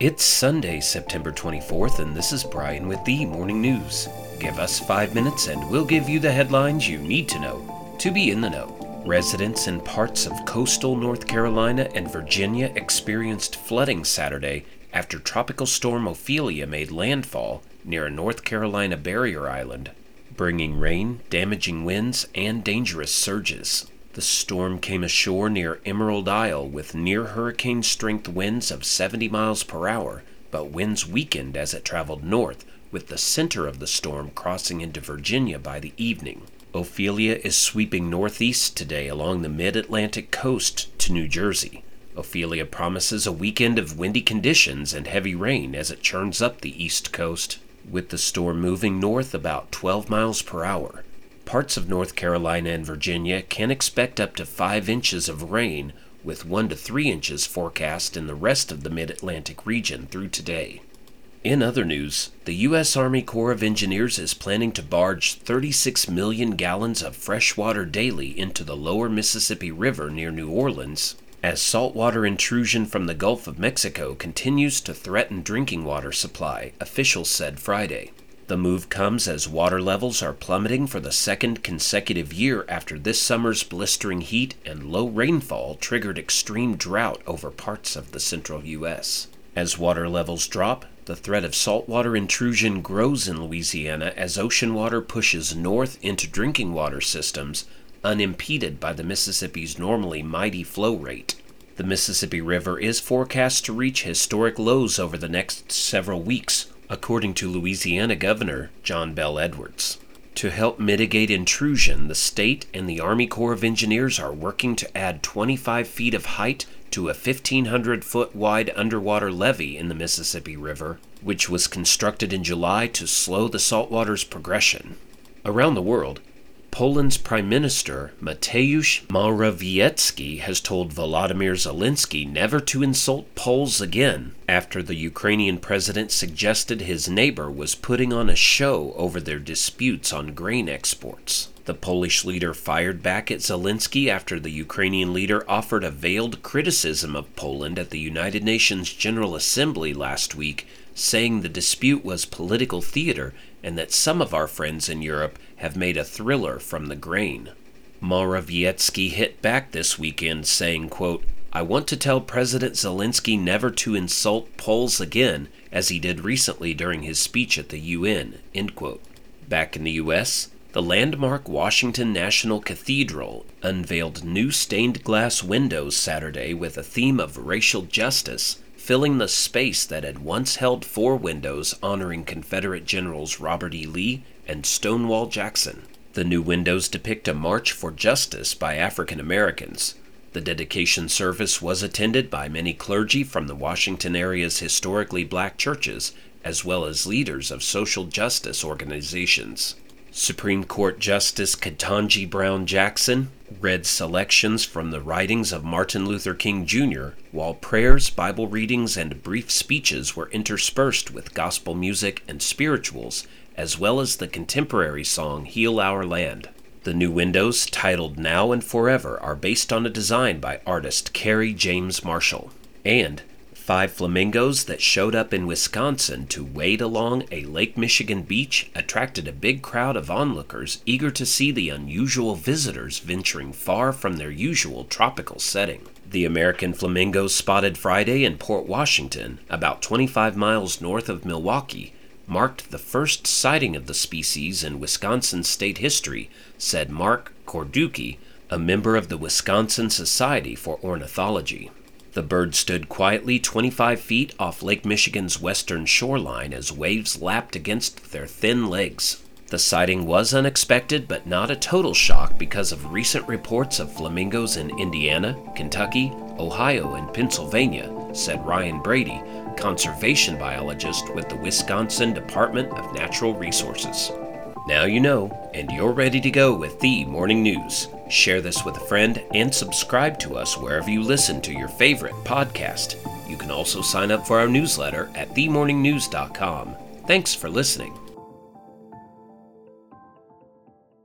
It's Sunday, September 24th, and this is Brian with the Morning News. Give us five minutes and we'll give you the headlines you need to know to be in the know. Residents in parts of coastal North Carolina and Virginia experienced flooding Saturday after Tropical Storm Ophelia made landfall near a North Carolina barrier island, bringing rain, damaging winds, and dangerous surges. The storm came ashore near Emerald Isle with near hurricane strength winds of 70 miles per hour, but winds weakened as it traveled north, with the center of the storm crossing into Virginia by the evening. Ophelia is sweeping northeast today along the mid Atlantic coast to New Jersey. Ophelia promises a weekend of windy conditions and heavy rain as it churns up the east coast, with the storm moving north about 12 miles per hour parts of North Carolina and Virginia can expect up to 5 inches of rain, with 1 to 3 inches forecast in the rest of the mid Atlantic region through today. In other news, the U.S. Army Corps of Engineers is planning to barge 36 million gallons of fresh water daily into the lower Mississippi River near New Orleans as saltwater intrusion from the Gulf of Mexico continues to threaten drinking water supply, officials said Friday. The move comes as water levels are plummeting for the second consecutive year after this summer's blistering heat and low rainfall triggered extreme drought over parts of the central U.S. As water levels drop, the threat of saltwater intrusion grows in Louisiana as ocean water pushes north into drinking water systems, unimpeded by the Mississippi's normally mighty flow rate. The Mississippi River is forecast to reach historic lows over the next several weeks, according to Louisiana Governor John Bel Edwards. To help mitigate intrusion, the state and the Army Corps of Engineers are working to add 25 feet of height to a 1,500 foot wide underwater levee in the Mississippi River, which was constructed in July to slow the saltwater's progression. Around the world, Poland's Prime Minister Mateusz Morawiecki has told Volodymyr Zelensky never to insult Poles again after the Ukrainian president suggested his neighbor was putting on a show over their disputes on grain exports. The Polish leader fired back at Zelensky after the Ukrainian leader offered a veiled criticism of Poland at the United Nations General Assembly last week, saying the dispute was political theater and that some of our friends in Europe have made a thriller from the grain. Morawiecki hit back this weekend saying, quote, I want to tell President Zelensky never to insult Poles again, as he did recently during his speech at the UN. End quote. Back in the U.S., the landmark Washington National Cathedral unveiled new stained glass windows Saturday with a theme of racial justice filling the space that had once held four windows honoring Confederate Generals Robert E. Lee and Stonewall Jackson. The new windows depict a march for justice by African Americans. The dedication service was attended by many clergy from the Washington area's historically black churches, as well as leaders of social justice organizations. Supreme Court Justice Ketanji Brown Jackson read selections from the writings of Martin Luther King Jr., while prayers, Bible readings, and brief speeches were interspersed with gospel music and spirituals, as well as the contemporary song Heal Our Land. The new windows, titled Now and Forever, are based on a design by artist Kerry James Marshall. And five flamingos that showed up in Wisconsin to wade along a Lake Michigan beach attracted a big crowd of onlookers eager to see the unusual visitors venturing far from their usual tropical setting. The American flamingos spotted Friday in Port Washington, about 25 miles north of Milwaukee, marked the first sighting of the species in Wisconsin state history, said Mark Korducki, a member of the Wisconsin Society for Ornithology. The bird stood quietly 25 feet off Lake Michigan's western shoreline as waves lapped against their thin legs. The sighting was unexpected but not a total shock because of recent reports of flamingos in Indiana, Kentucky, Ohio, and Pennsylvania, said Ryan Brady, conservation biologist with the Wisconsin Department of Natural Resources. Now you know, and you're ready to go with the morning news. Share this with a friend and subscribe to us wherever you listen to your favorite podcast. You can also sign up for our newsletter at themorningnews.com. Thanks for listening.